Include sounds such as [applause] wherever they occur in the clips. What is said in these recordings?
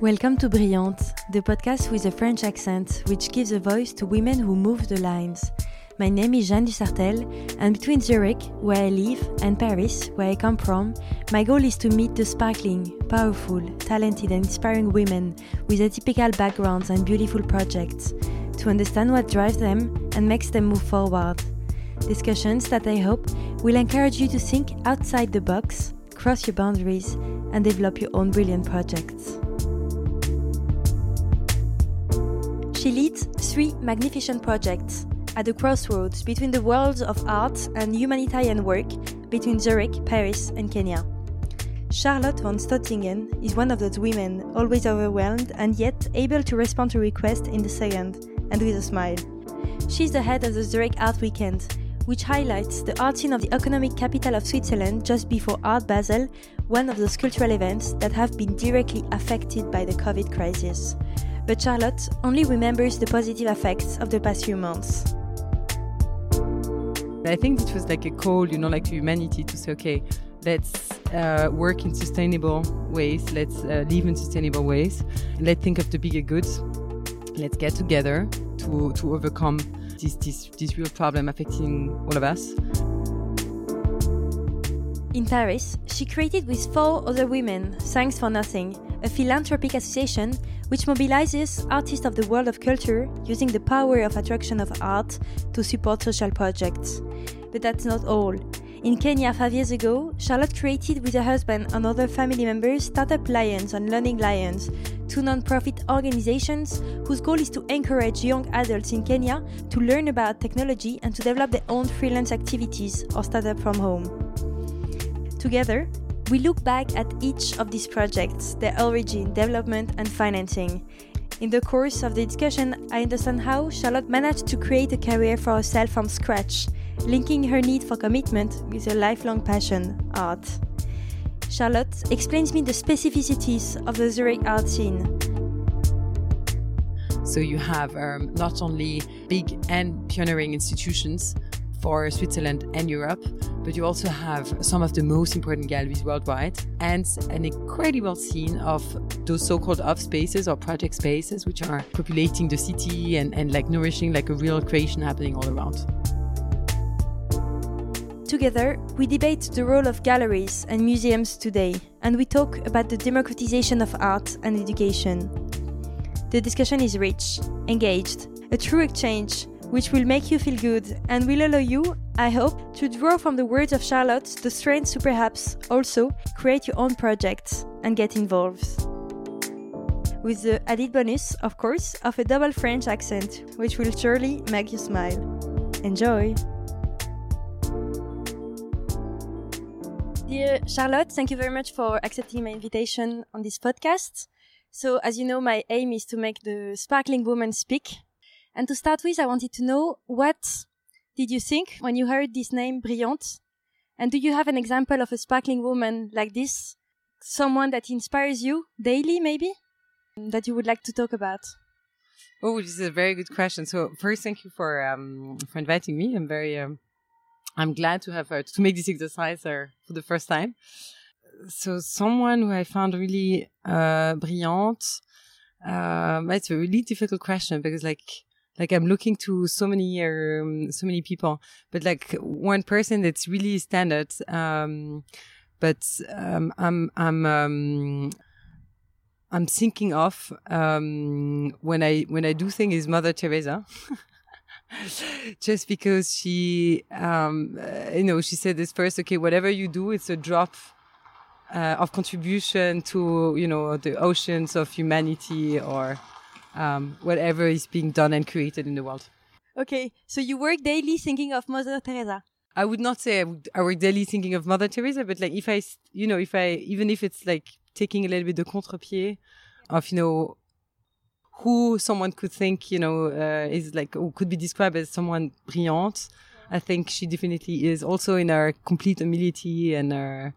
Welcome to Brillante, the podcast with a French accent which gives a voice to women who move the lines. My name is Jeanne Dusartel, and between Zurich, where I live, and Paris, where I come from, my goal is to meet the sparkling, powerful, talented, and inspiring women with atypical backgrounds and beautiful projects, to understand what drives them and makes them move forward. Discussions that I hope will encourage you to think outside the box, cross your boundaries, and develop your own brilliant projects. She leads three magnificent projects at the crossroads between the worlds of art and humanitarian work between Zurich, Paris, and Kenya. Charlotte von Stotzingen is one of those women always overwhelmed and yet able to respond to requests in the second and with a smile. She's the head of the Zurich Art Weekend, which highlights the art scene of the economic capital of Switzerland just before Art Basel, one of those cultural events that have been directly affected by the COVID crisis but Charlotte only remembers the positive effects of the past few months. I think it was like a call, you know, like to humanity to say, okay, let's uh, work in sustainable ways, let's uh, live in sustainable ways, let's think of the bigger goods, let's get together to, to overcome this, this, this real problem affecting all of us. In Paris, she created with four other women Thanks for Nothing, a philanthropic association which mobilizes artists of the world of culture using the power of attraction of art to support social projects. But that's not all. In Kenya, five years ago, Charlotte created with her husband and other family members Startup Lions and Learning Lions, two non-profit organizations whose goal is to encourage young adults in Kenya to learn about technology and to develop their own freelance activities or startup from home. Together, we look back at each of these projects, their origin, development, and financing. In the course of the discussion, I understand how Charlotte managed to create a career for herself from scratch, linking her need for commitment with her lifelong passion, art. Charlotte explains me the specificities of the Zurich art scene. So you have um, not only big and pioneering institutions, for Switzerland and Europe, but you also have some of the most important galleries worldwide and an incredible scene of those so-called off spaces or project spaces, which are populating the city and, and like nourishing like a real creation happening all around. Together, we debate the role of galleries and museums today, and we talk about the democratization of art and education. The discussion is rich, engaged, a true exchange which will make you feel good and will allow you, I hope, to draw from the words of Charlotte the strength to perhaps also create your own projects and get involved. With the added bonus, of course, of a double French accent, which will surely make you smile. Enjoy! Dear Charlotte, thank you very much for accepting my invitation on this podcast. So, as you know, my aim is to make the sparkling woman speak and to start with, I wanted to know what did you think when you heard this name, Brillante? And do you have an example of a sparkling woman like this? Someone that inspires you daily, maybe? That you would like to talk about? Oh, this is a very good question. So first, thank you for um, for inviting me. I'm very um, I'm glad to have uh, to make this exercise uh, for the first time. So someone who I found really uh, brilliant. Um, it's a really difficult question because like like I'm looking to so many um, so many people, but like one person that's really standard. Um, but um, I'm I'm um, I'm thinking of um, when I when I do think is Mother Teresa. [laughs] Just because she, um, uh, you know, she said this first, okay, whatever you do, it's a drop uh, of contribution to, you know, the oceans of humanity or um, whatever is being done and created in the world. Okay, so you work daily thinking of Mother Teresa. I would not say I, would, I work daily thinking of Mother Teresa, but like if I, you know, if I, even if it's like taking a little bit the contre-pied of, you know, who someone could think, you know, uh, is like, or could be described as someone brilliant. I think she definitely is also in her complete humility and her,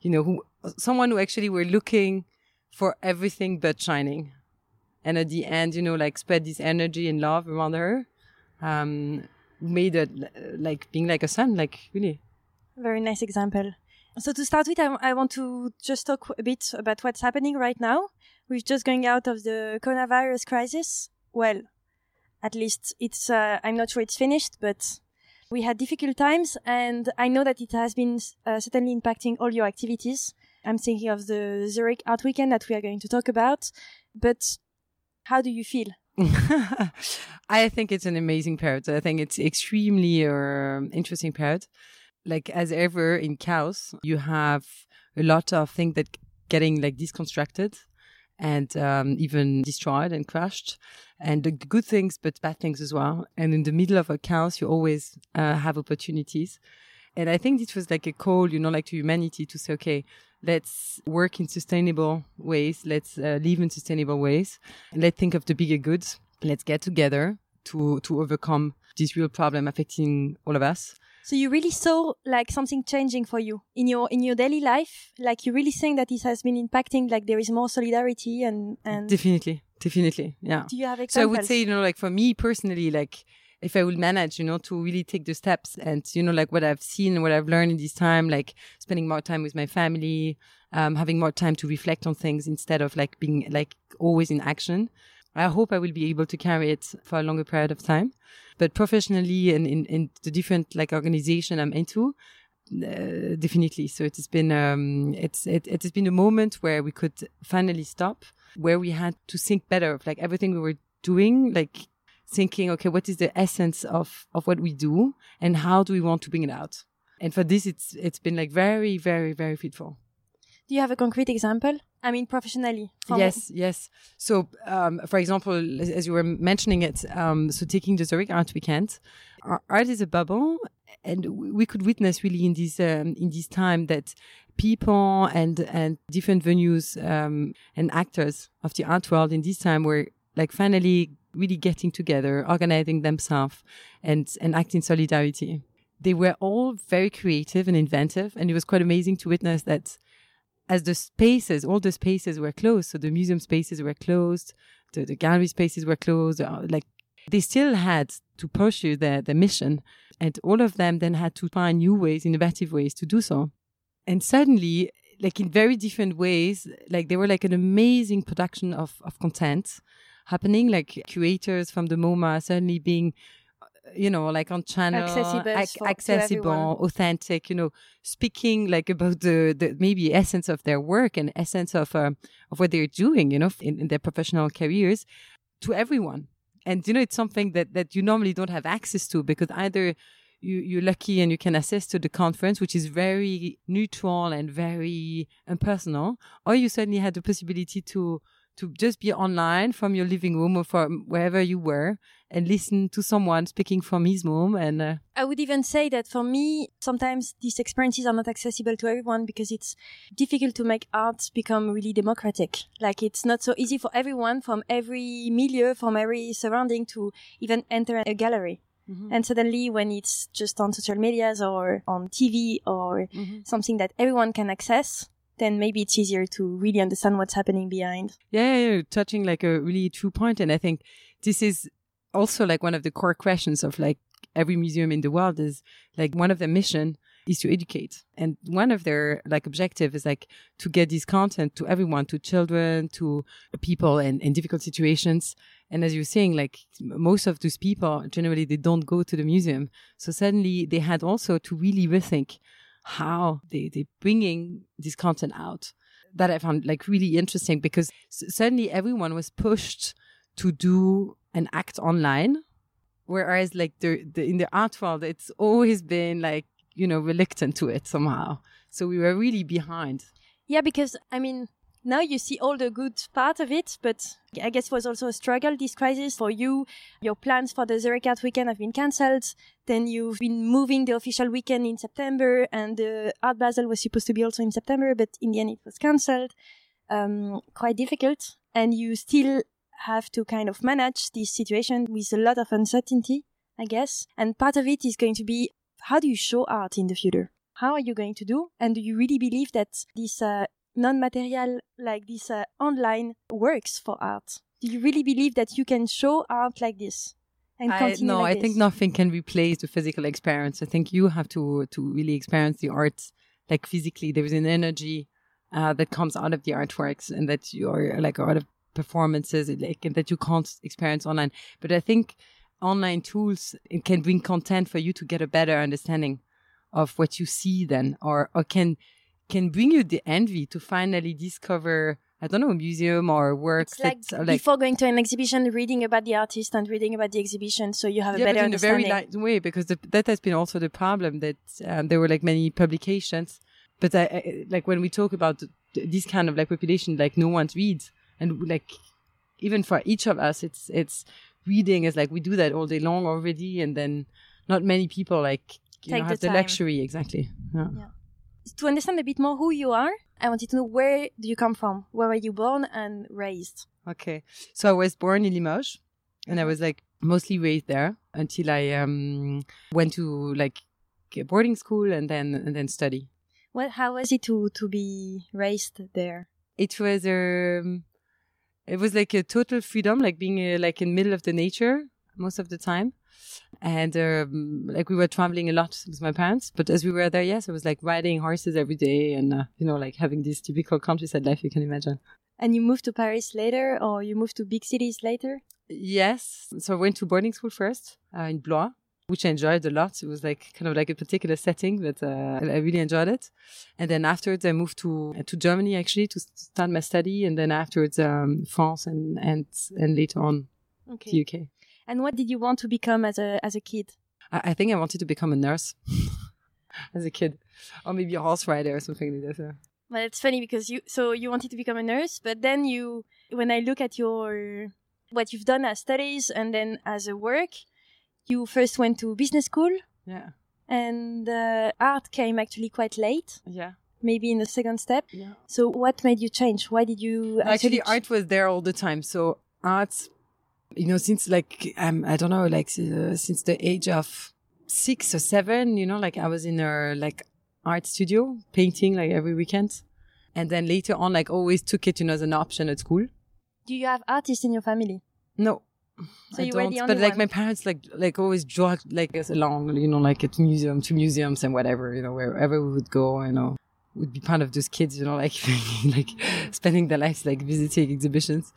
you know, who, someone who actually were looking for everything but shining and at the end, you know, like spread this energy and love around her. Um, made it like being like a son, like really. Very nice example. So to start with, I, I want to just talk a bit about what's happening right now. we're just going out of the coronavirus crisis. Well, at least it's, uh, I'm not sure it's finished, but we had difficult times and I know that it has been uh, certainly impacting all your activities. I'm thinking of the Zurich Art Weekend that we are going to talk about, but how do you feel? [laughs] I think it's an amazing period. I think it's extremely uh, interesting period. Like as ever in chaos, you have a lot of things that getting like disconstructed and um, even destroyed and crushed and the good things but bad things as well and in the middle of a chaos you always uh, have opportunities and i think it was like a call you know like to humanity to say okay let's work in sustainable ways let's uh, live in sustainable ways let's think of the bigger goods let's get together to to overcome this real problem affecting all of us so you really saw like something changing for you in your in your daily life. Like you really think that it has been impacting. Like there is more solidarity and and definitely, definitely, yeah. Do you have examples? So I would say, you know, like for me personally, like if I will manage, you know, to really take the steps and, you know, like what I've seen what I've learned in this time, like spending more time with my family, um, having more time to reflect on things instead of like being like always in action. I hope I will be able to carry it for a longer period of time. But professionally and in, in the different like organization I'm into, uh, definitely. So it has been um, it's it, it has been a moment where we could finally stop, where we had to think better of like everything we were doing, like thinking, okay, what is the essence of of what we do, and how do we want to bring it out? And for this, it's it's been like very, very, very fruitful. Do you have a concrete example? I mean, professionally. Yes, yes. So, um, for example, as you were mentioning it, um, so taking the Zurich Art Weekend, art is a bubble, and we could witness really in this um, in this time that people and and different venues um, and actors of the art world in this time were like finally really getting together, organizing themselves, and and acting solidarity. They were all very creative and inventive, and it was quite amazing to witness that as the spaces, all the spaces were closed. So the museum spaces were closed, the, the gallery spaces were closed. Uh, like they still had to pursue their, their mission. And all of them then had to find new ways, innovative ways to do so. And suddenly, like in very different ways, like they were like an amazing production of, of content happening, like curators from the MoMA suddenly being you know, like on channel, accessible, ac- accessible authentic, you know, speaking like about the, the maybe essence of their work and essence of, uh, of what they're doing, you know, in, in their professional careers to everyone. And, you know, it's something that, that you normally don't have access to because either you, you're lucky and you can access to the conference, which is very neutral and very impersonal, or you certainly had the possibility to to just be online from your living room or from wherever you were and listen to someone speaking from his home and uh... i would even say that for me sometimes these experiences are not accessible to everyone because it's difficult to make art become really democratic like it's not so easy for everyone from every milieu from every surrounding to even enter a gallery Mm-hmm. And suddenly, when it's just on social medias or on TV or mm-hmm. something that everyone can access, then maybe it's easier to really understand what's happening behind. Yeah, yeah, touching like a really true. And I think this is also like one of the core questions of like every museum in the world is like one of the mission is to educate. And one of their like objective is like to get this content to everyone, to children, to people in, in difficult situations. And as you're saying, like most of those people generally they don't go to the museum. So suddenly they had also to really rethink how they, they're bringing this content out that I found like really interesting because suddenly everyone was pushed to do an act online. Whereas like the, the in the art world, it's always been like, you know, reluctant to it somehow. So we were really behind. Yeah, because I mean, now you see all the good part of it, but I guess it was also a struggle, this crisis for you. Your plans for the Zurich Art Weekend have been cancelled. Then you've been moving the official weekend in September and the Art Basel was supposed to be also in September, but in the end it was cancelled. Um, quite difficult. And you still have to kind of manage this situation with a lot of uncertainty, I guess. And part of it is going to be how do you show art in the future? How are you going to do? And do you really believe that this uh, non-material like this uh, online works for art? Do you really believe that you can show art like this? And I, no, like I this? think nothing can replace the physical experience. I think you have to to really experience the art like physically. There is an energy uh, that comes out of the artworks and that you're like out of performances like and that you can't experience online. But I think online tools it can bring content for you to get a better understanding of what you see then or or can can bring you the envy to finally discover I don't know, museum or works It's like, that like before going to an exhibition, reading about the artist and reading about the exhibition, so you have a yeah, better but in a very understanding. light way because the, that has been also the problem that um, there were like many publications, but I, I, like when we talk about this kind of like population, like no one reads, and like even for each of us, it's it's reading is like we do that all day long already, and then not many people like you know, the have the, time. luxury exactly. Yeah. To understand a bit more who you are, I wanted to know where do you come from? Where were you born and raised? Okay. So I was born in Limoges and I was like mostly raised there until I um went to like a boarding school and then and then study. Well, how was it to to be raised there? It was um it was like a total freedom like being uh, like in the middle of the nature most of the time. And um, like we were traveling a lot with my parents, but as we were there, yes, I was like riding horses every day and uh, you know like having this typical countryside life you can imagine. And you moved to Paris later, or you moved to big cities later? Yes. So I went to boarding school first uh, in Blois, which I enjoyed a lot. It was like kind of like a particular setting, but uh, I really enjoyed it. And then afterwards, I moved to to Germany actually to start my study, and then afterwards um, France and and and later on Okay. the UK. And what did you want to become as a as a kid? I, I think I wanted to become a nurse [laughs] as a kid, or maybe a horse rider or something like that. Well, it's funny because you so you wanted to become a nurse, but then you when I look at your what you've done as studies and then as a work, you first went to business school Yeah, and uh, art came actually quite late, yeah, maybe in the second step. yeah. So what made you change? Why did you actually ch- art was there all the time so art you know since like um, i don't know like uh, since the age of six or seven you know like i was in a like art studio painting like every weekend. And then later on like always took it you know as an option at school. Do you have artists in your family? no. So I you were don't, the only but like one. my parents like like always dragged like us along you know like at museum to museums and whatever you know wherever we would go you know would be part of those kids you know like [laughs] like spending their lives like visiting exhibitions.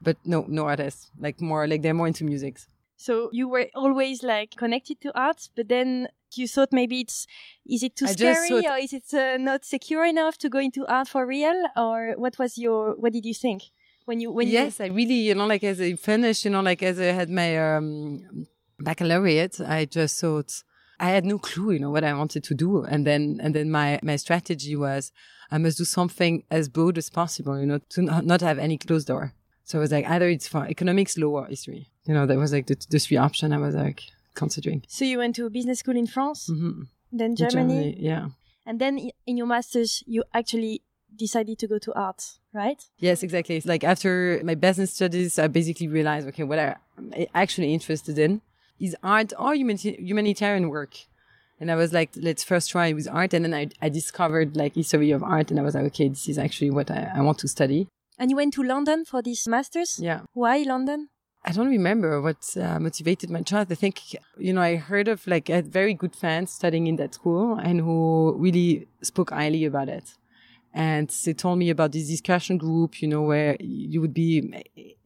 But no no artists like more like they're more into music. So you were always like connected to art, but then you thought maybe it's is it too I scary or is it uh, not secure enough to go into art for real? Or what was your what did you think when you when yes i really you know like as i finished you know like as i had my um baccalaureate i just thought i had no clue you know what i wanted to do and then and then my my strategy was i must do something as broad as possible you know to not, not have any closed door so i was like either it's for economics law or history you know that was like the, the three option i was like considering so you went to a business school in France, Mhm. then Germany, yeah and then in your masters you actually decided to go to art, right? Yes, exactly. It's like after my business studies, I basically realized, okay, what I'm actually interested in is art or humanita- humanitarian work. And I was like, let's first try with art. And then I, I discovered like history of art. And I was like, okay, this is actually what I, I want to study. And you went to London for this masters? Yeah. Why London? I don't remember what uh, motivated my choice. I think, you know, I heard of like I had very good fans studying in that school and who really spoke highly about it. And they told me about this discussion group, you know, where you would be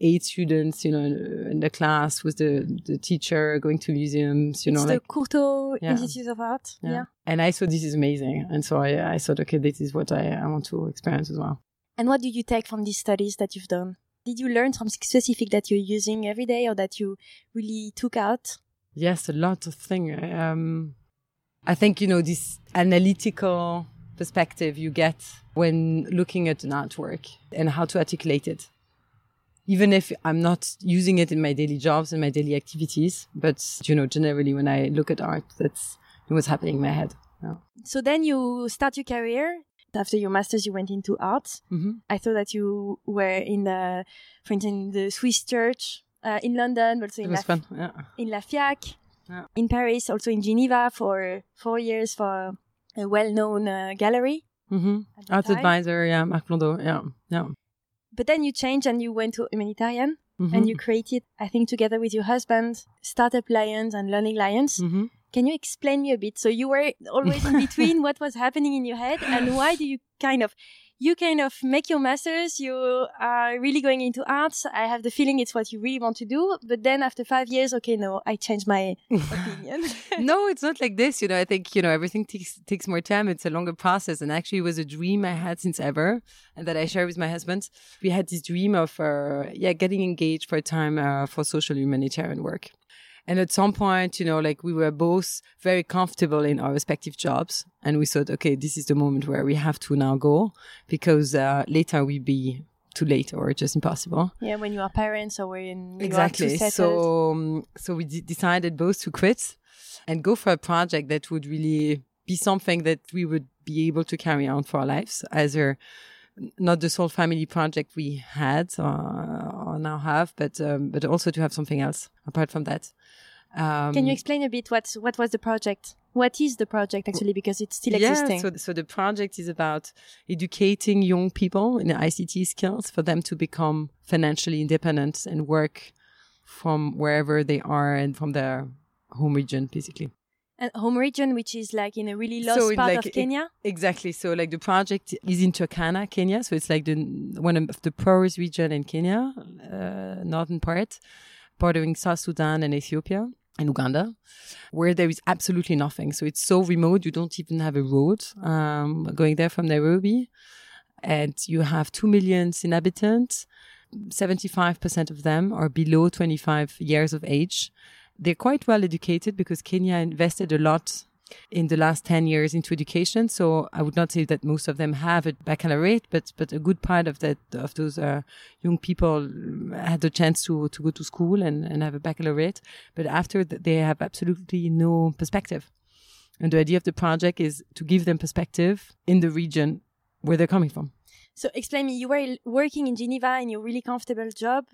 eight students, you know, in the class with the, the teacher going to museums, you know, it's like, the Courtauld Yeah. Institute of Art. yeah. And I thought this is amazing. And so I, I thought, okay, this is what I, I want to experience as well. And what do you take from these studies that you've done? Did you learn something specific that you're using every day or that you really took out? Yes, a lot of things. Um, I think, you know, this analytical perspective you get when looking at an artwork and how to articulate it. Even if I'm not using it in my daily jobs and my daily activities, but, you know, generally when I look at art, that's what's happening in my head. So then you start your career. After your master's, you went into art. hmm I thought that you were in the, for instance, the Swiss church uh, in London, also in La, fun. Yeah. in La FIAC, Yeah. in Paris, also in Geneva for four years for a well-known uh, gallery. hmm Art time. advisor. Yeah. Marc Blondeau. Yeah. Yeah. But then you changed and you went to humanitarian Mhm. and you created, I think, together with your husband, Startup Lions and Learning Lions. Mhm. Can you explain me a bit? So you were always in [laughs] between what was happening in your head and why do you kind of you kind of make your masters, you are really going into arts. I have the feeling it's what you really want to do. But then after five years, okay, no, I changed my [laughs] opinion. no, it's not like this. You know, I think, you know, everything takes, takes more time. It's a longer process. And actually, it was a dream I had since ever and that I share with my husband. We had this dream of, uh, yeah, getting engaged for a time uh, for social humanitarian work. And at some point, you know, like we were both very comfortable in our respective jobs. And we thought, okay, this is the moment where we have to now go because uh, later we'd be too late or just impossible. Yeah, when you are parents or when exactly. so, um, so we d- decided both to quit and go for a project that would really be something that we would be able to carry on for our lives, either not the sole family project we had or, or now have, but um, but also to have something else apart from that. Um, Can you explain a bit what what was the project? What is the project actually? Because it's still yeah, existing. So, so the project is about educating young people in ICT skills for them to become financially independent and work from wherever they are and from their home region, basically. And home region, which is like in a really lost so part like, of Kenya. exactly. So like the project is in Turkana, Kenya. So it's like the one of the poorest region in Kenya, uh, northern part, bordering South Sudan and Ethiopia and Uganda, where there is absolutely nothing. So it's so remote, you don't even have a road um, going there from Nairobi. And you have 2 million inhabitants. 75% of them are below 25 years of age. They're quite well educated because Kenya invested a lot in the last 10 years into education. So I would not say that most of them have a baccalaureate, but, but a good part of that, of those, uh, young people had the chance to, to go to school and, and have a baccalaureate. But after that, they have absolutely no perspective. And the idea of the project is to give them perspective in the region where they're coming from. So explain me, you were working in Geneva in your really comfortable job,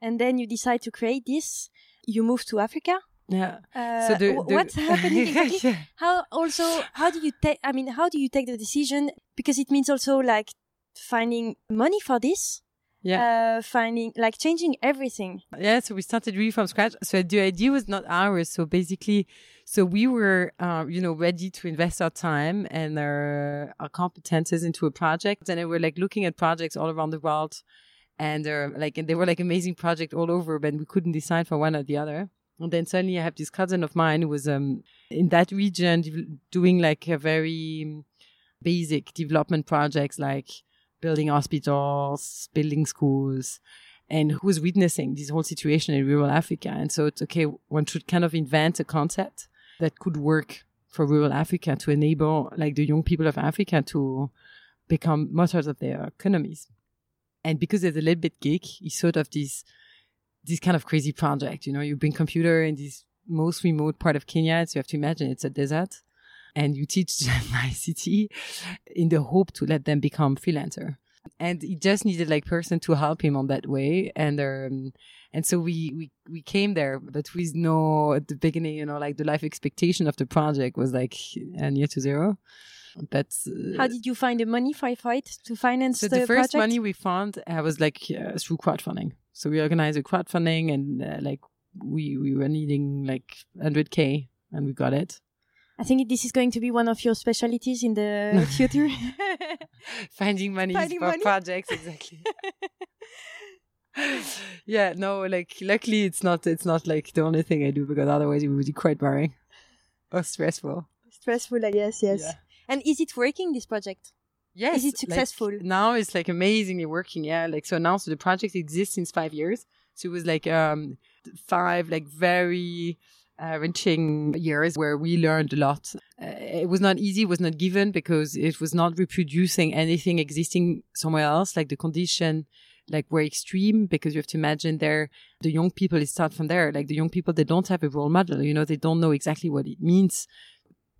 and then you decide to create this. You moved to Africa yeah. Uh, so the, the what's happening [laughs] exactly? yeah. How also how do you take? I mean, how do you take the decision? Because it means also like finding money for this. Yeah. Uh, finding like changing everything. Yeah. So we started really from scratch. So the idea was not ours. So basically, so we were, uh, you know, ready to invest our time and our, our competences into a project, and we were like looking at projects all around the world, and uh, like and they were like amazing project all over, but we couldn't decide for one or the other. And then suddenly I have this cousin of mine who was um, in that region doing like a very basic development projects like building hospitals, building schools, and who was witnessing this whole situation in rural Africa. And so it's okay, one should kind of invent a concept that could work for rural Africa to enable like the young people of Africa to become motors of their economies. And because it's a little bit geek, he sort of this this kind of crazy project. You know, you bring computer in this most remote part of Kenya. So you have to imagine it's a desert and you teach [laughs] them ICT in the hope to let them become freelancer. And he just needed like person to help him on that way. And, um, and so we, we, we came there, but with no, at the beginning, you know, like the life expectation of the project was like near to zero. But uh, how did you find the money for it to finance so the, the first project? money we found uh, was like uh, through crowdfunding. So we organized a crowdfunding and uh, like we we were needing like 100k and we got it. I think this is going to be one of your specialties in the [laughs] future. [laughs] Finding money Finding for money. projects, exactly. [laughs] yeah, no, like luckily it's not it's not like the only thing I do because otherwise it would be quite boring or stressful. Stressful, I guess, yes. Yeah. And is it working this project? Yes. Is it successful? Like, now it's like amazingly working. Yeah. Like, so now, so the project exists since five years. So it was like, um, five like very, uh, enriching years where we learned a lot. Uh, it was not easy, was not given because it was not reproducing anything existing somewhere else. Like the condition, like were extreme because you have to imagine there, the young people, it start from there. Like the young people, they don't have a role model. You know, they don't know exactly what it means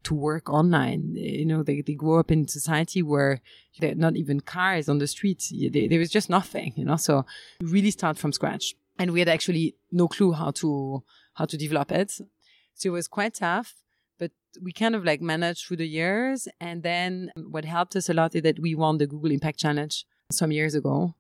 to work online. You know, they, they grow up in society where there are not even cars on the streets. there was just nothing, you know, so really start from scratch. And we had actually no clue how to, how to develop it. So it was quite tough, but we kind of like managed through the years. And then what helped us a lot is that we won the Google Impact Challenge some years ago.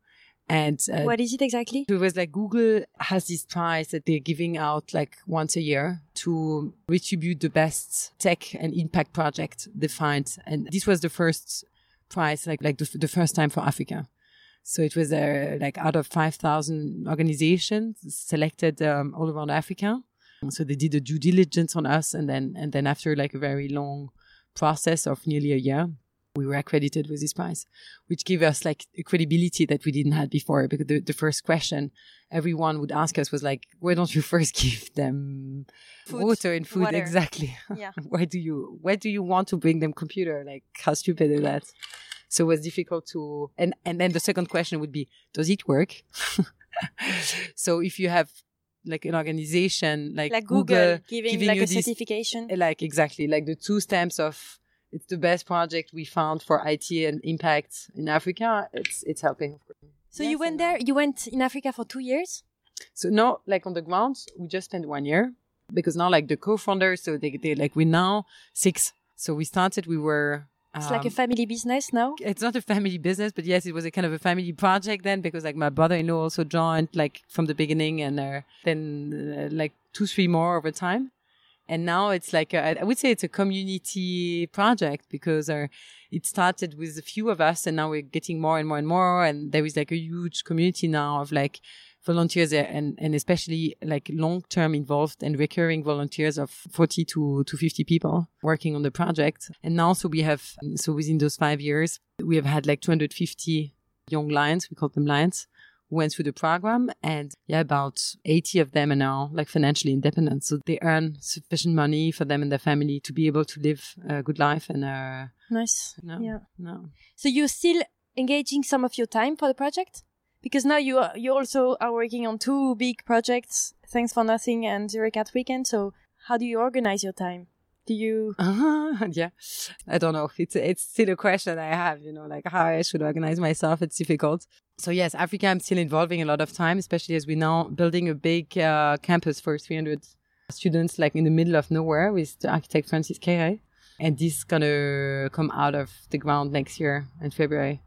And uh, what is it exactly? It was like Google has this prize that they're giving out like once a year to retribute the best tech and impact project they find. And this was the first prize, like like the, the first time for Africa. So it was uh, like out of 5,000 organizations selected um, all around Africa. So they did a due diligence on us, and then and then after like a very long process of nearly a year, we were accredited with this prize, which gave us like a credibility that we didn't have before. Because the, the first question everyone would ask us was like, "Why don't you first [laughs] give them food, water and food?" Water. Exactly. Yeah. [laughs] why do you why do you want to bring them computer? Like how stupid is that? So it was difficult to and and then the second question would be, does it work? [laughs] so if you have like an organization like, Like Google, Google giving, giving like a this- certification. like exactly like the two stamps of it's the best project we found for IT and impact in Africa. It's it's helping. Of course. So Yes you went there. You went in Africa for two years. So now, like on the ground, we just spent one year because now, like the co-founders, so they they like we now six. So we started. We were. It's like a um, family business now. it's not a family business, but yes, it was a kind of a family project then because like my brother-in-law also joined like from the beginning and uh, then uh, like two, three more over time. And now it's like, a, I would say it's a community project because uh, it started with a few of us and now we're getting more and more and more. And there is like a huge community now of like volunteers and, and especially like long-term involved and recurring volunteers of 40 to, to 50 people working on the project. And now, so we have, so within those five years, we have had like 250 young lions, we call them lions, went through the program. And yeah, about 80 of them are now like financially independent. So they earn sufficient money for them and their family to be able to live a good life. And, uh, Nice. no, Yeah. no. So you're still engaging some of your time for the project because now you are, you also are working on two big projects. Thanks for nothing and Zurich Art Weekend. So how do you organize your time? Do you? Uh-huh. [laughs] yeah. I don't know. It's it's still a question I have, you know, like how I should organize myself. It's difficult. So yes, Africa, I'm still involving a lot of time, especially as we're now building a big uh, campus for 300 students, like in the middle of nowhere with the architect Francis Kere. And this is gonna come out of the ground next year in February.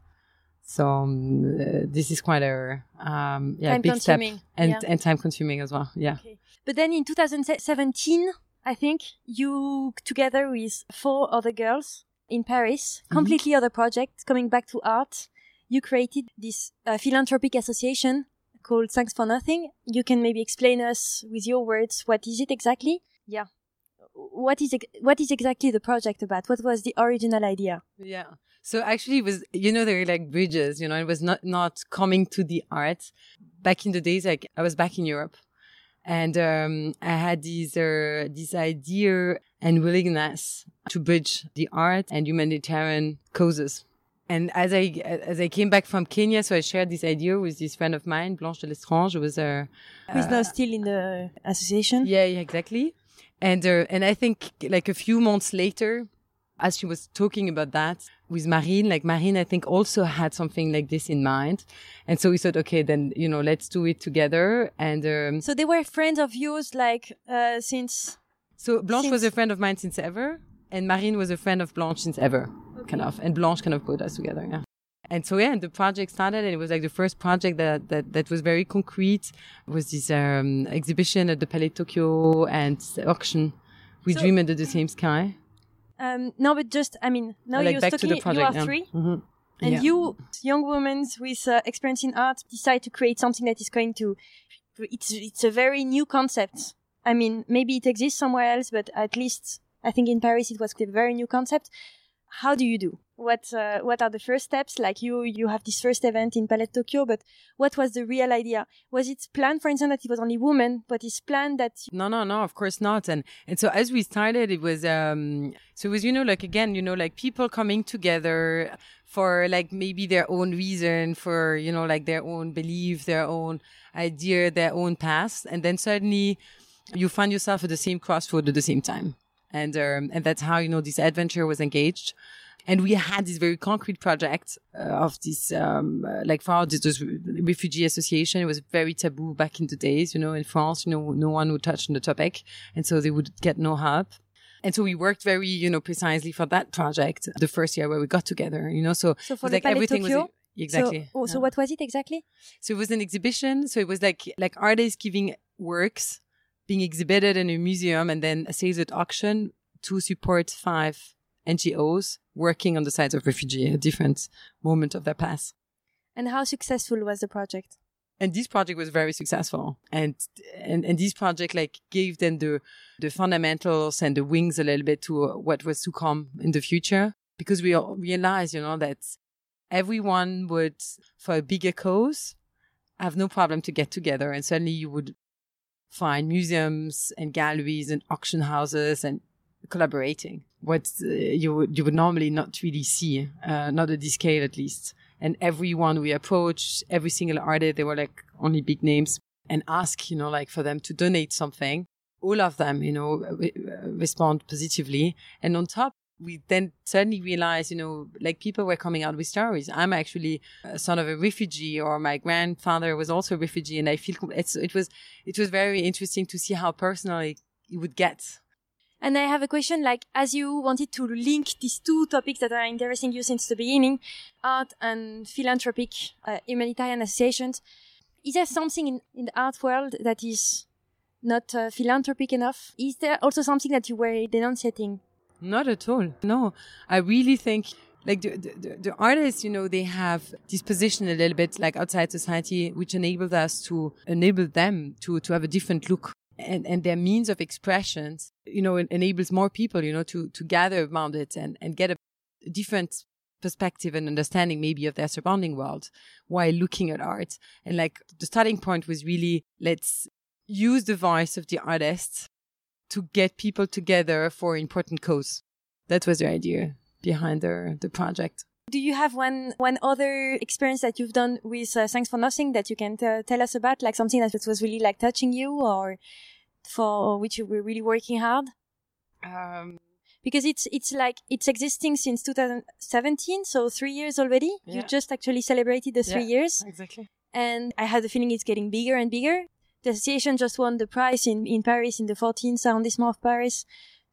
So um, uh, this is quite a um, yeah Time big step and yeah. and time consuming as well. Yeah. Okay. But then in 2017, I think you together with four other girls in Paris, Mm-hmm. completely other project, coming back to art, you created this uh, philanthropic association called Thanks for Nothing. You can maybe explain us with your words what is it exactly? Yeah. What is ex- what is exactly the project about? What was the original idea? Yeah. So actually it was, you know, there were like bridges, you know, it was not, not coming to the art. Back in the days, like I was back in Europe and, um, I had this, uh, this idea and willingness to bridge the art and humanitarian causes. And as I, as I came back from Kenya, so I shared this idea with this friend of mine, Blanche de Lestrange, who was a, Who is now still in the association? yeah, yeah, exactly. And uh, and I think like a few months later, as she was talking about that with Marine, like Marine, I think also had something like this in mind, and so we thought, okay, then you know, let's do it together. And um, So they were friends of yours, like uh, since so Blanche was a friend of mine since ever, and Marine was a friend of Blanche since ever, kind of. And Blanche kind of put us together, yeah. And so yeah, and the project started, and it was like the first project that that, that was very concrete. Was this um, exhibition at the Palais Tokyo and auction. We So- dream under the same sky. Um, no, but just I mean, now like you're back to talking. the project. you are yeah. three, Mhm. and Yeah. you, young women with uh, experience in art, decide to create something that is going to. It's it's a very new concept. I mean, maybe it exists somewhere else, but at least I think in Paris it was a very new concept. How do you do? What uh, what are the first steps? Like you you have this first event in Palais de Tokyo, but what was the real idea? Was it planned, for instance, that it was only women, but it's planned that you- No, no, no, of course not. And and so as we started, it was um so it was, you know, like again, you know, like people coming together for like maybe their own reason, for, you know, like their own belief, their own idea, their own past. And then suddenly you find yourself at the same crossroad at the same time. And um, and that's how, you know, this adventure was engaged. And we had this very concrete project uh, of this, um, uh, like for our this refugee association. It was very taboo back in the days, you know, in France, you know, no one would touch on the topic. And so they would get no help. And so we worked very, you know, precisely for that project the first year where we got together, you know, so, So for like everything Tokyo? was exactly. So, oh, so Yeah. what was it exactly? So it was an exhibition. So it was like like artists giving works being exhibited in a museum and then a sales at auction to support five NGOs working on the sides of refugees, at different moment of their past. And how successful was the project? and this project was very successful and and and this project like gave them the the fundamentals and the wings a little bit to what was to come in the future because we realized you know that everyone would for a bigger cause have no problem to get together and suddenly you would find museums and galleries and auction houses and collaborating what uh, you would you would normally not really see uh, not at this scale at least and everyone we approached, every single artist, they were like only big names and ask, you know, like for them to donate something. All of them, you know, re- respond positively. And on top, we then suddenly realized, you know, like people were coming out with stories. I'm actually a son of a refugee, or my grandfather was also a refugee, and I feel it was it was very interesting to see how personal it would get and I have a question like, as you wanted to link these two topics that are interesting you since the beginning, art and philanthropic uh, humanitarian associations, is there something in, in the art world that is not uh, philanthropic enough? Is there also something that you were denunciating? Not at all. No, I really think like the, the, the, artists, you know, they have this position a little bit like outside society, which enables us to enable them to, to have a different look and, and their means of expressions, you know, enables more people, you know, to, to gather around it and, and get a different perspective and understanding maybe of their surrounding world while looking at art. And like the starting point was really let's use the voice of the artist to get people together for important cause. That was the idea behind the, the project. Do you have one one other experience that you've done with uh, Thanks for Nothing that you can t- tell us about, like something that was really like touching you, or for which you were really working hard? Um, because it's it's like it's existing since 2017, so three years already. Yeah. You just actually celebrated the three yeah, years, exactly. And I had the feeling it's getting bigger and bigger. The association just won the prize in in Paris in the 14th arrondissement of Paris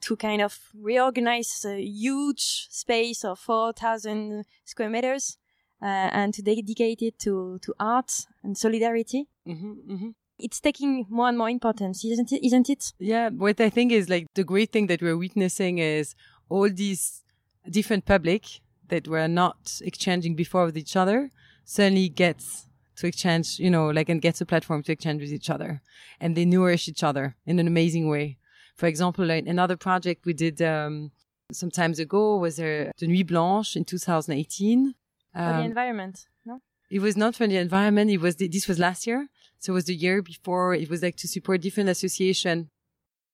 to kind of reorganize a huge space of 4,000 square meters uh, and to dedicate it to to art and solidarity. Mm-hmm, mm-hmm it's taking more and more importance, isn't it? Isn't it? Yeah. What I think is like the great thing that we're witnessing is all these different public that were not exchanging before with each other suddenly gets to exchange, you know, like and gets a platform to exchange with each other, and they nourish each other in an amazing way. For example, like another project we did um, some times ago was uh, the Nuit Blanche in 2018. Um, for the um, environment, no? It was not for the environment. It was the, this was last year. So it was the year before. It was like to support different association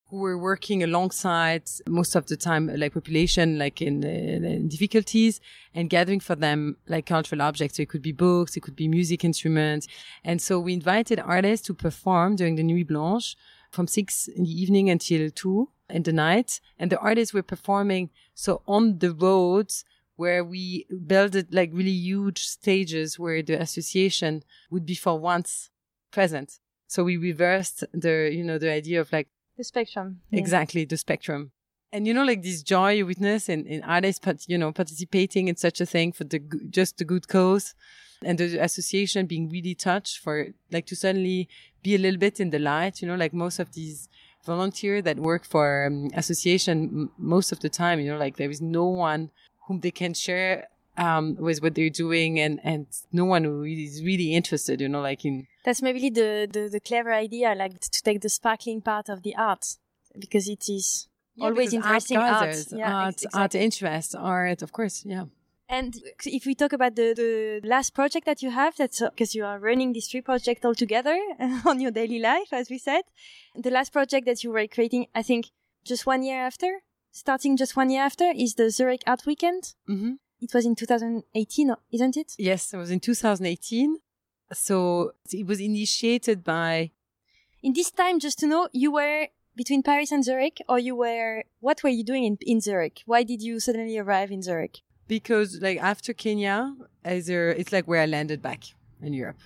who were working alongside most of the time, uh, like population, like in, in, difficulties and gathering for them like cultural objects. So it could be books, it could be music instruments. And so we invited artists to perform during the Nuit Blanche from six in the evening until two in the night. And the artists were performing. So on the roads, where we built like really huge stages where the association would be for once present. So we reversed the, you know, the idea of like the spectrum. Exactly, the spectrum. And you know, like this joy you witness in, in artists, but you know, participating in such a thing for the just the good cause, and the association being really touched for like to suddenly be a little bit in the light. You know, like most of these volunteers that work for um, association, most of the time, you know, like there is no one whom they can share um, with what they're doing and, and no one who is really interested, you know, like in. That's maybe the, the, the clever idea, like to take the sparkling part of the art because it is yeah, always interesting art. art. Yeah, art, exactly. art interest, art, of course, yeah. And if we talk about the, the last project that you have, that's because uh, you are running these three projects all together [laughs] on your daily life, as we said. The last project that you were creating, I think, just one year after, starting just one year after, is the Zurich Art Weekend. Mm-hmm. It was in 2018, isn't it? Yes, it was in 2018. So it was initiated by. In this time, just to know, you were between Paris and Zurich, or you were. What were you doing in, in Zurich? Why did you suddenly arrive in Zurich? Because, like, after Kenya, either, it's like where I landed back in Europe.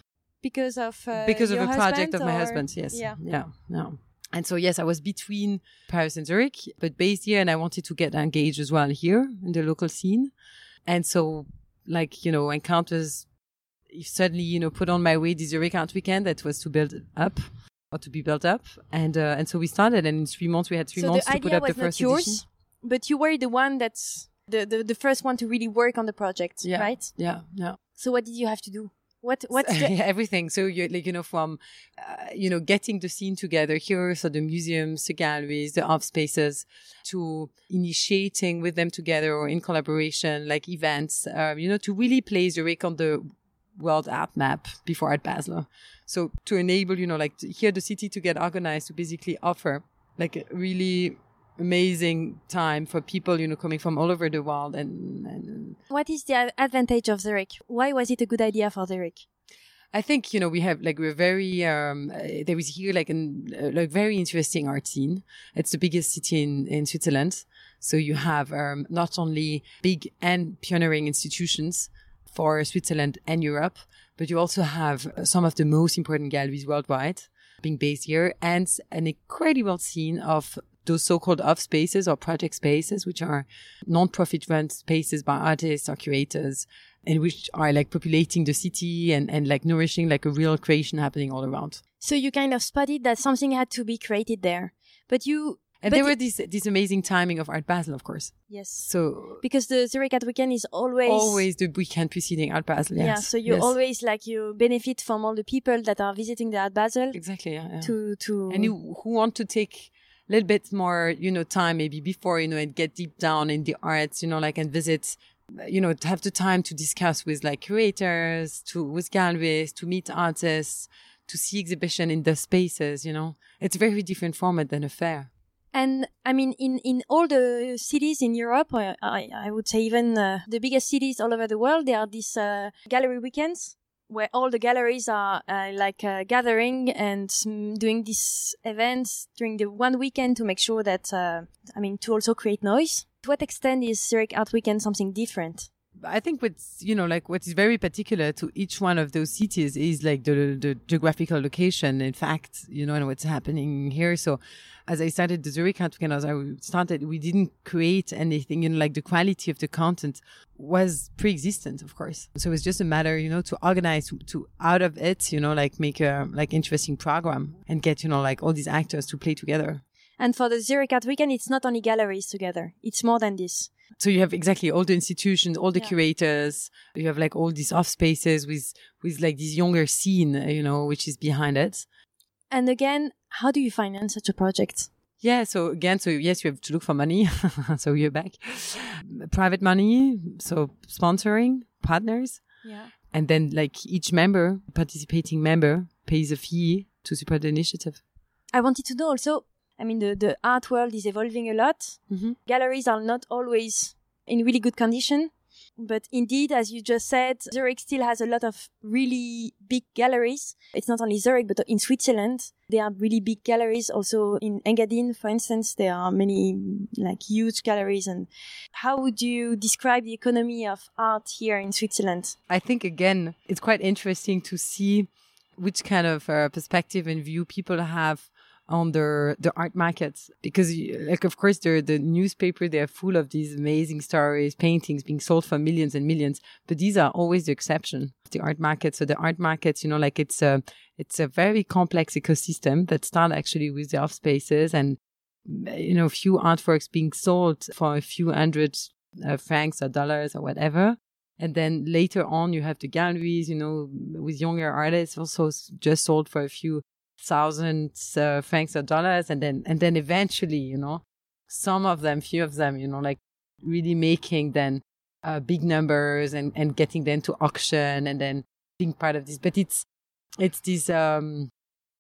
Because of. Uh, because of a project of or? my husband's, yes. Yeah. Yeah. No. And so, yes, I was between Paris and Zurich, but based here, and I wanted to get engaged as well here in the local scene. And so, like, you know, encounters you suddenly, you know, put on my way this Art Weekend that was to build up or to be built up. And, uh, and so we started and in three months, we had three so months to put up the first yours, edition. But you were the one that's the, the, the first one to really work on the project, Yeah. right? Yeah, yeah. So what did you have to do? What what's the yeah, [laughs] everything. So you like you know from uh, you know getting the scene together here, so the museums, the galleries, the art spaces, to initiating with them together or in collaboration, like events. Um, you know, to really place Zurich on the world art map before Art Basel. So to enable you know like here the city to get organized to basically offer like a really amazing time for people you know coming from all over the world and, and what is the advantage of Zurich? Why was it a good idea for Zurich? I think you know we have like we're very um, uh, there is here like an uh, like very interesting art scene. It's the biggest city in in Switzerland, so you have um, not only big and pioneering institutions for Switzerland and Europe, but you also have uh, some of the most important galleries worldwide being based here, and an incredible scene of those so-called off spaces or project spaces, which are non-profit run spaces by artists or curators and which are like populating the city and, and like nourishing like a real creation happening all around. So you kind of spotted that something had to be created there, but you And But there were it- this this amazing timing of Art Basel, of course. yes So because the Zurich Art Weekend is always always the weekend preceding Art Basel. Yes. yeah. So you yes. always like you benefit from all the people that are visiting the Art Basel exactly yeah, yeah. to to and you who want to take little bit more you know time maybe before you know and get deep down in the arts you know like and visit you know have the time to discuss with like curators to with galleries to meet artists to see exhibition in the spaces you know. It's a very different format than a fair. And I mean, in, in all the cities in Europe, or I, I would say even uh, the biggest cities all over the world, there are these uh, gallery weekends where all the galleries are uh, like uh, gathering and doing these events during the one weekend to make sure that, uh, I mean, to also create noise. To what extent is Zurich Art Weekend something different? I think what's you know like what is very particular to each one of those cities is like the the geographical location. In fact, you know, and what's happening here. So, as I started the Zurich Art Weekend, as I started, we didn't create anything. You know, like the quality of the content was pre-existent, of course. So it's just a matter, you know, to organize to, to out of it, you know, like make a like interesting program and get you know like all these actors to play together. And for the Zurich Art Weekend, it's not only galleries together. It's more than this. So you have exactly all the institutions, all the Yeah. curators. You have like all these off spaces with with like this younger scene, you know, which is behind it. And again, how do you finance such a project? Yeah. So again, so yes, you have to look for money. [laughs] so you're back. Private money. So sponsoring partners, Yeah. and then like each member, participating member, pays a fee to support the initiative. I wanted to know also, I mean, the, the art world is evolving a lot. Mhm. Galleries are not always in really good condition. But indeed, as you just said, Zurich still has a lot of really big galleries. It's not only Zurich, but in Switzerland, there are really big galleries. Also in Engadin, for instance, there are many like huge galleries. And how would you describe the economy of art here in Switzerland? I think again, it's quite interesting to see which kind of uh, perspective and view people have on the the art markets. Because like of course the the newspaper they're full of these amazing stories paintings being sold for millions and millions. But these are always the exception the art market. So the art markets you know like it's a it's a very complex ecosystem that start actually with the off spaces and you know a few artworks being sold for a few hundred uh, francs or dollars or whatever. And then later on, you have the galleries, you know, with younger artists also just sold for a few thousand uh, francs or dollars. And then, and then eventually, you know, some of them, few of them, you know, like really making then uh, big numbers and, and getting them to auction and then being part of this. But it's, it's this, um,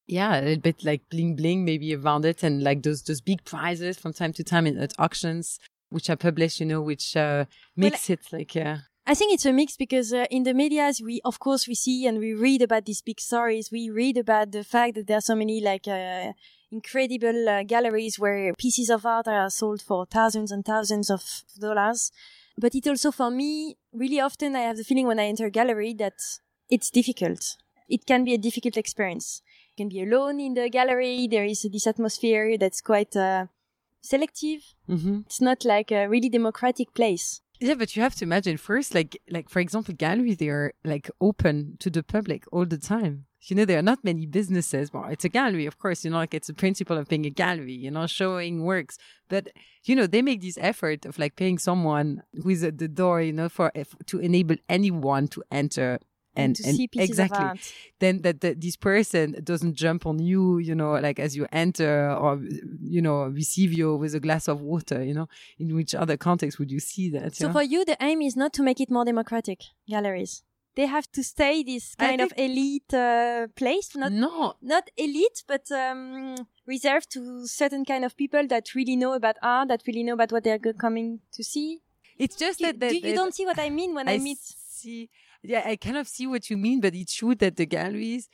yeah, a little bit like bling bling maybe around it and like those, those big prizes from time to time in, at auctions, which are published, you know, which, uh, makes it like, uh, I think it's a mix because uh, in the medias, we of course we see and we read about these big stories. We read about the fact that there are so many like uh, incredible uh, galleries where pieces of art are sold for thousands and thousands of dollars. But it also, for me, really often I have the feeling when I enter a gallery that it's difficult. It can be a difficult experience. You can be alone in the gallery. There is this atmosphere that's quite uh, selective. mhm. It's not like a really democratic place. Yeah, but you have to imagine first, like, like for example, galleries they are like open to the public all the time. You know, there are not many businesses. Well, it's a gallery, of course, you know, like it's a principle of being a gallery, you know, showing works. But, you know, they make this effort of like paying someone who is at the door, you know, for to enable anyone to enter and, to see exactly then that, that this person doesn't jump on you you know like as you enter or you know receive you with a glass of water you know in which other context would you see that So yeah? for you, the aim is not to make it more democratic galleries. They have to stay this kind of elite uh, place, not no not elite, but um, reserved to certain kind of people that really know about art, that really know about what they're coming to see. it's just You, that, that, you that don't see what I mean when I, meet. see yeah i kind of see what you mean but it's true that the galleries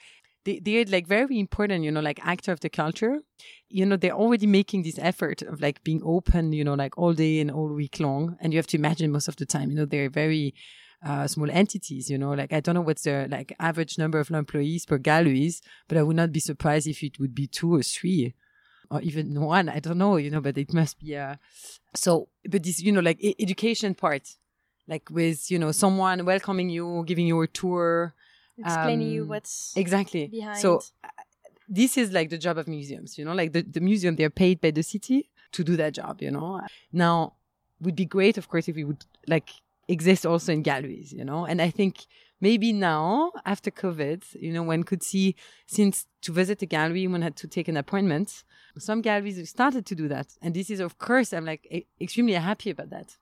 they, they're like very important you know like actor of the culture. You know they're already making this effort of like being open you know like all day and all week long and you have to imagine most of the time you know they're very uh, small entities you know like i don't know what's the like average number of employees per galleries but i would not be surprised if it would be two or three or even one i don't know you know but it must be uh so but this you know like education part like with you know someone welcoming you giving you a tour Explaining you um, what's exactly. Behind. so uh, this is like the job of museums you know like the, the museum they're paid by the city to do that job you know? Now would be great of course if we would like exist also in galleries you know? And i think maybe now after covid you know one could see since to visit a gallery one had to take an appointment some galleries have started to do that. And this is of course i'm like extremely happy about that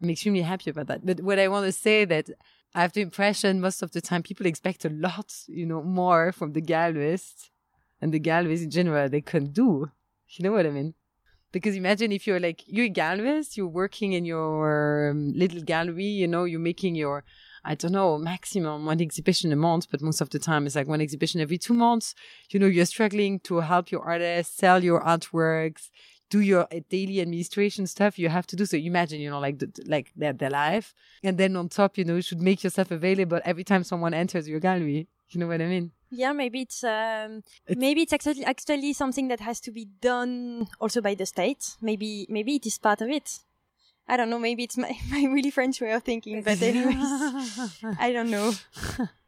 i'm extremely happy about that. But what i want to say that i have the impression most of the time people expect a lot you know more from the gallerist and the galleries in general they can do. You know what i mean? Because imagine if you're like you're a gallerist you're working in your um, little gallery you know you're making your I don't know, maximum one exhibition a month, but most of the time it's like one exhibition every two months. You know, you're struggling to help your artists sell your artworks, do your uh, daily administration stuff you have to do. So imagine, you know, like the, like their, their life. And then on top, you know, you should make yourself available every time someone enters your gallery. You know what I mean? yeah, maybe it's um, It's- maybe it's actually actually something that has to be done also by the state. Maybe maybe it is part of it. I don't know. Maybe it's my, [laughs] my really French way of thinking. But [laughs] anyways, I don't know. [laughs]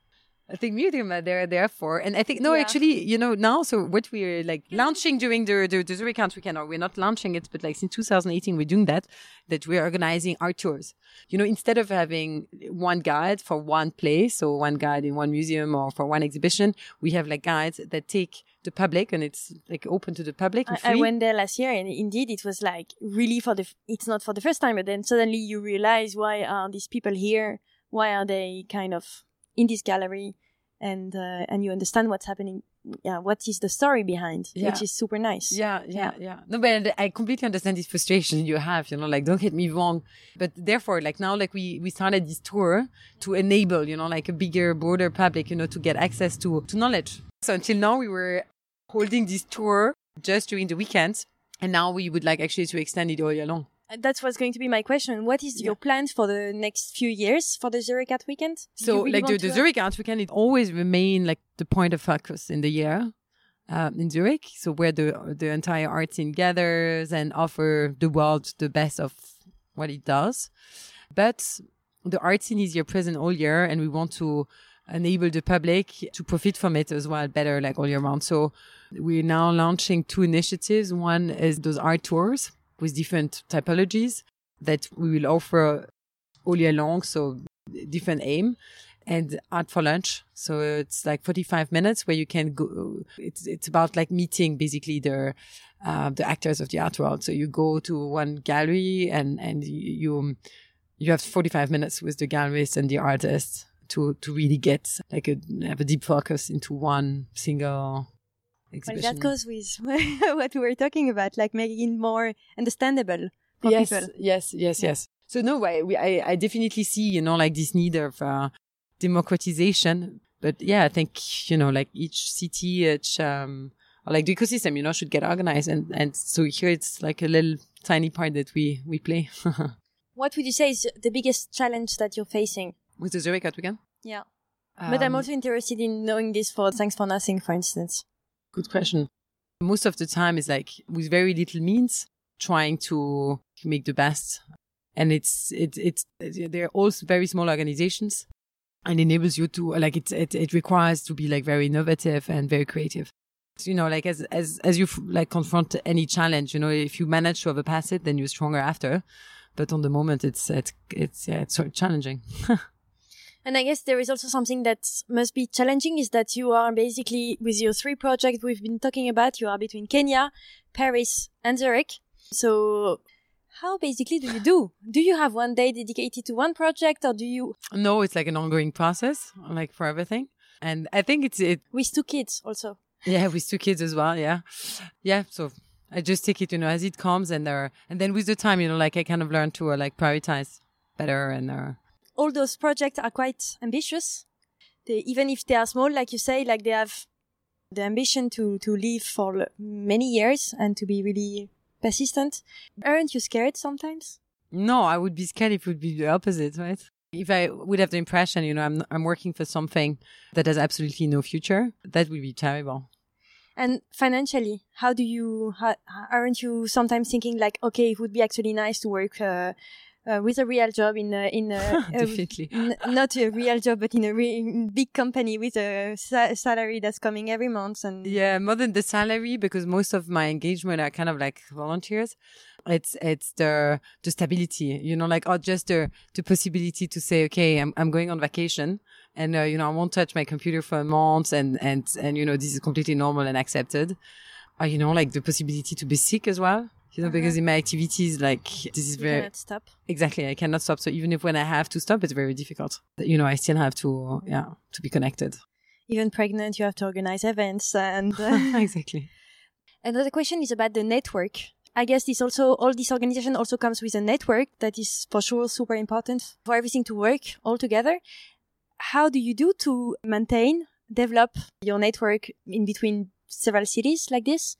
I think museum are there there for, and I think no, Yeah. actually, you know, now so what we're like launching during the the, the Zurich Art Weekend, or we're not launching it, but like since 2018, we're doing that. That we're organizing art tours. You know, instead of having one guide for one place or one guide in one museum or for one exhibition, we have like guides that take the public and it's like open to the public. I, I went there last year, and indeed, it was like really for the. It's not for the first time, but then suddenly you realize why are these people here? Why are they kind of in this gallery? And uh, and you understand what's happening. Yeah, what is the story behind? Yeah. Which is super nice. Yeah, yeah, yeah. No, but I completely understand this frustration you have. You know, like don't get me wrong, but therefore, like now, like we we started this tour to enable, you know, like a bigger, broader public, you know, to get access to to knowledge. So until now, we were holding this tour just during the weekends, and now we would like actually to extend it all year long. Uh, That was going to be my question. What is your plan for the next few years for the Zurich Art Weekend? So really like the, the Zurich Art Weekend, it always remain like the point of focus in the year um, in Zurich. So where the the entire art scene gathers and offer the world the best of what it does. But the art scene is here present all year, and we want to enable the public to profit from it as well better like all year round. So we're now launching two initiatives. One is those art tours with different typologies that we will offer all year long. So different aim and art for lunch. So it's like 45 minutes where you can go. It's, it's about like meeting basically the, uh, the actors of the art world. So you go to one gallery and, and you, you have 45 minutes with the galleries and the artists to, to really get like a, have a deep focus into one single Well, that goes with [laughs] what we were talking about, like making it more understandable for yes, people. Yes, yes, yes. So no, I, we, I, I definitely see, you know, like this need of uh, democratization. But yeah, I think, you know, like each city, each, um, or like the ecosystem, you know, should get organized. And, and so here it's like a little tiny part that we, we play [laughs] What would you say is the biggest challenge that you're facing? with the Zurich Art Weekend. Yeah. but I'm Um, also interested in knowing this for Thanks for Nothing, for instance. Good question. Most of the time is like with very little means, trying to make the best. And it's, it's, it's, they're all very small organizations. and enables you to like it, it it requires to be like very innovative and very creative you know like as as as you like confront any challenge you know if you manage to overpass it then you're stronger after but on the moment it's it's it's yeah it's sort of challenging [laughs] and i guess there is also something that must be challenging is that you are basically with your three projects we've been talking about you are between kenya paris and zurich so how basically do you do? Do you have one day dedicated to one project or do you? No, it's like an ongoing process, like for everything. And I think it's it with two kids also. Yeah, with two kids as well. Yeah, yeah. So I just take it, you know, as it comes, and there, and then with the time, you know, like I kind of learn to uh, like prioritize better, and uh, all those projects are quite ambitious. They, even if they are small, like you say, like they have the ambition to to live for many years and to be really persistent. Aren't you scared sometimes? No, I would be scared if it would be the opposite, right? If I would have the impression, you know, I'm I'm working for something that has absolutely no future, that would be terrible. And financially, how do you? How, aren't you sometimes thinking like, okay, it would be actually nice to work uh, uh, with a real job in a, in a, [laughs] definitely not a real job, but in a re- big company with a sa- salary that's coming every month. And yeah, more than the salary, because most of my engagement are kind of like volunteers. It's it's the the stability, you know, like or just the the possibility to say, okay, I'm I'm going on vacation, and uh, you know I won't touch my computer for a month, and and and you know this is completely normal and accepted. Uh, you know, like the possibility to be sick as well you know, uh-huh. because in my activities, like this is you very cannot stop. Exactly, I cannot stop. So even if when I have to stop, it's very difficult. You know, I still have to, yeah, to be connected. Even pregnant, you have to organize events and [laughs] uh... exactly. Another question is about the network. I guess this also all this organization also comes with a network that is for sure super important for everything to work all together. How do you do to maintain, develop your network in between several cities like this?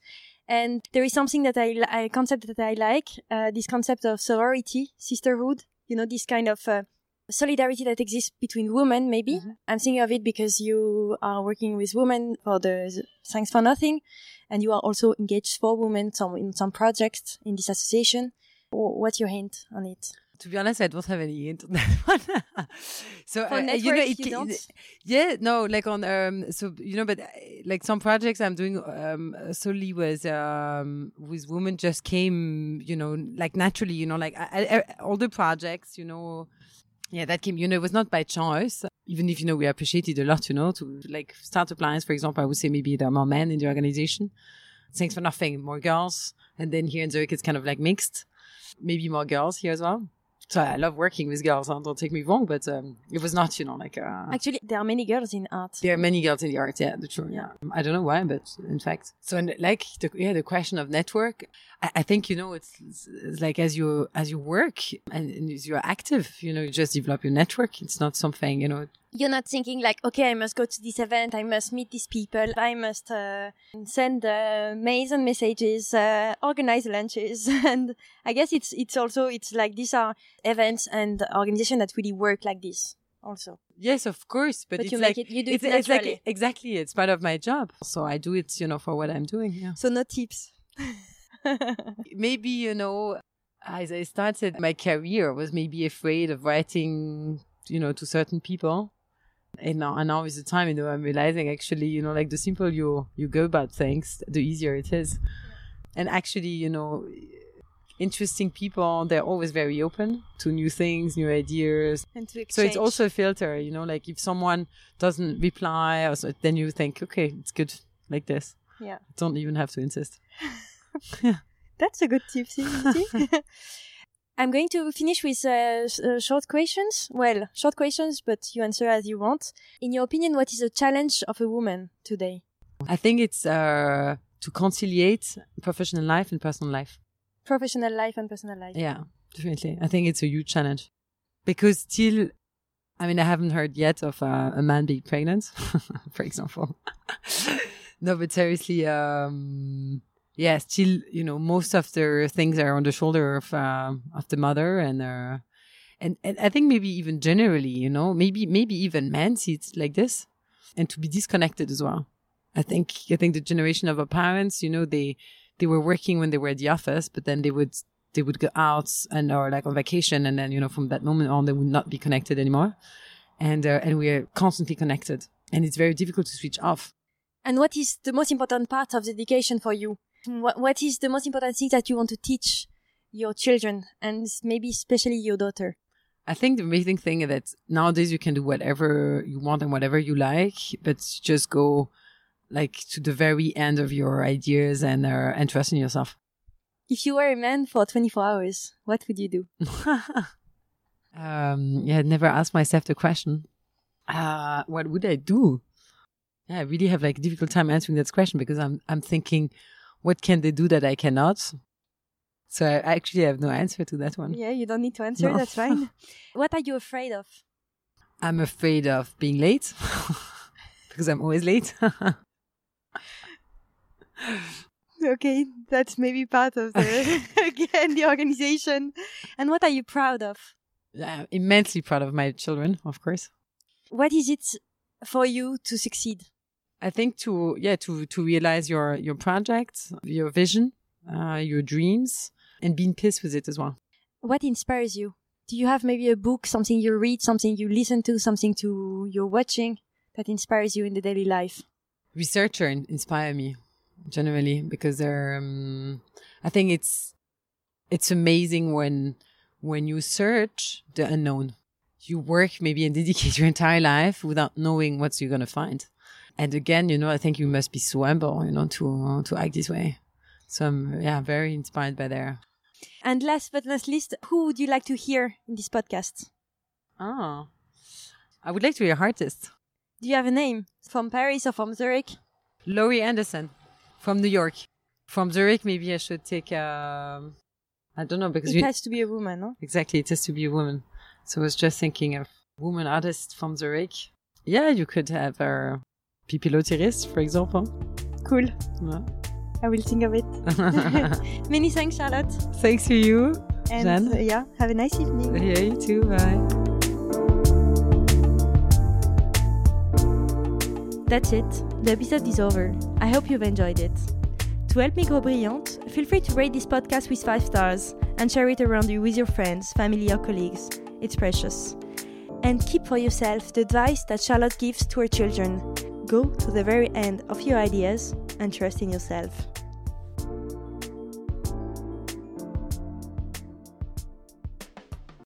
And there is something that I, a concept that I like, uh, this concept of sorority, sisterhood, you know, this kind of uh, solidarity that exists between women, maybe. Mm-hmm. I'm thinking of it because you are working with women for the Thanks for Nothing, and you are also engaged for women some, in some projects in this association. What's your hint on it? To be honest, I don't have any that one. [laughs] so uh, network, you know, it, you don't? yeah, no, like on um, so you know, but uh, like some projects I'm doing um solely with um with women just came, you know, like naturally, you know, like I, I, all the projects, you know, yeah, that came, you know, it was not by choice. Even if you know we appreciate it a lot, you know, to like startup lines, for example, I would say maybe there are more men in the organization. Thanks for nothing, more girls, and then here in Zurich it's kind of like mixed maybe more girls here as well so I love working with girls. Huh? Don't take me wrong, but um, it was not, you know, like uh, actually there are many girls in art. There are many girls in the art. Yeah, the true. Yeah, I don't know why, but in fact, so and like the, yeah, the question of network. I, I think you know it's, it's, it's, like as you as you work and, and as you're active, you know, you just develop your network. It's not something you know you're not thinking like, okay, I must go to this event, I must meet these people, I must uh, send uh, mails and messages, uh, organize lunches, [laughs] and I guess it's it's also it's like these are events and organizations that really work like this also. Yes, of course, but, but it's you like it, you do it's, it it's like exactly it's part of my job, so I do it, you know, for what I'm doing. Yeah. So no tips. [laughs] maybe you know, as I started my career, I was maybe afraid of writing, you know, to certain people and now, and now with the time, you know, I'm realizing actually, you know, like the simple you you go about things, the easier it is. And actually, you know, interesting people, they're always very open to new things, new ideas. And to so it's also a filter, you know, like if someone doesn't reply, or so, then you think, okay, it's good like this. Yeah. Don't even have to insist. Yeah. [laughs] That's a good tip, [laughs] [laughs] I'm going to finish with uh, uh, short questions. Well, short questions, but you answer as you want. In your opinion, what is the challenge of a woman today? I think it's uh, to conciliate professional life and personal life. Professional life and personal life. Yeah, definitely. I think it's a huge challenge because still, I mean, I haven't heard yet of uh, a man being pregnant, [laughs] for example. [laughs] no, but seriously, um, yeah, still, you know, most of the things are on the shoulder of uh, of the mother, and uh, and and I think maybe even generally, you know, maybe maybe even men see it like this, and to be disconnected as well. I think I think the generation of our parents, you know, they they were working when they were at the office, but then they would they would go out and or like on vacation, and then you know from that moment on they would not be connected anymore. and uh, and we are constantly connected, and it's very difficult to switch off. And what is the most important part of the education for you? What What is the most important thing that you want to teach your children, and maybe especially your daughter? I think the amazing thing is that nowadays you can do whatever you want and whatever you like, but just go like to the very end of your ideas and uh, and trust in yourself. If you were a man for 24 hours, what would you do? [laughs] um, yeah, I never asked myself the question. Uh, what would I do? Yeah, I really have like a difficult time answering that question because I'm I'm thinking, what can they do that I cannot? So I actually have no answer to that one. Yeah, you don't need to answer. No. That's fine. [laughs] what are you afraid of? I'm afraid of being late [laughs] because I'm always late. [laughs] okay, that's maybe part of the again the organization. And what are you proud of? I'm immensely proud of my children, of course. What is it for you to succeed? I think to yeah to to realize your your project, your vision, uh, your dreams, and being peace with it as well. What inspires you? Do you have maybe a book, something you read, something you listen to, something to you're watching that inspires you in the daily life? Researcher inspire me generally because they're. Um, I think it's it's amazing when when you search the unknown. You work maybe and [laughs] dedicate your entire life without knowing what you're gonna find. And again, you know, I think you must be so humble, you know, to to act this way. So I'm yeah, very inspired by there. And last but not least, who would you like to hear in this podcast? Oh, I would like to be an artist. Do you have a name from Paris or from Zurich? Laurie Anderson from New York. From Zurich, maybe I should take. Um, I don't know because it you, has to be a woman, no? Exactly, it has to be a woman. So I was just thinking of woman artist from Zurich. Yeah, you could have a Pippi for example. Cool. Yeah. I will think of it. [laughs] Many thanks, Charlotte. Thanks to you, and Jeanne. Uh, yeah, have a nice evening. Yeah, you too. Bye. That's it. The episode is over. I hope you've enjoyed it. To help me grow brilliant, feel free to rate this podcast with 5 stars and share it around you with your friends, family, or colleagues. It's precious. And keep for yourself the advice that Charlotte gives to her children. Go to the very end of your ideas and trust in yourself.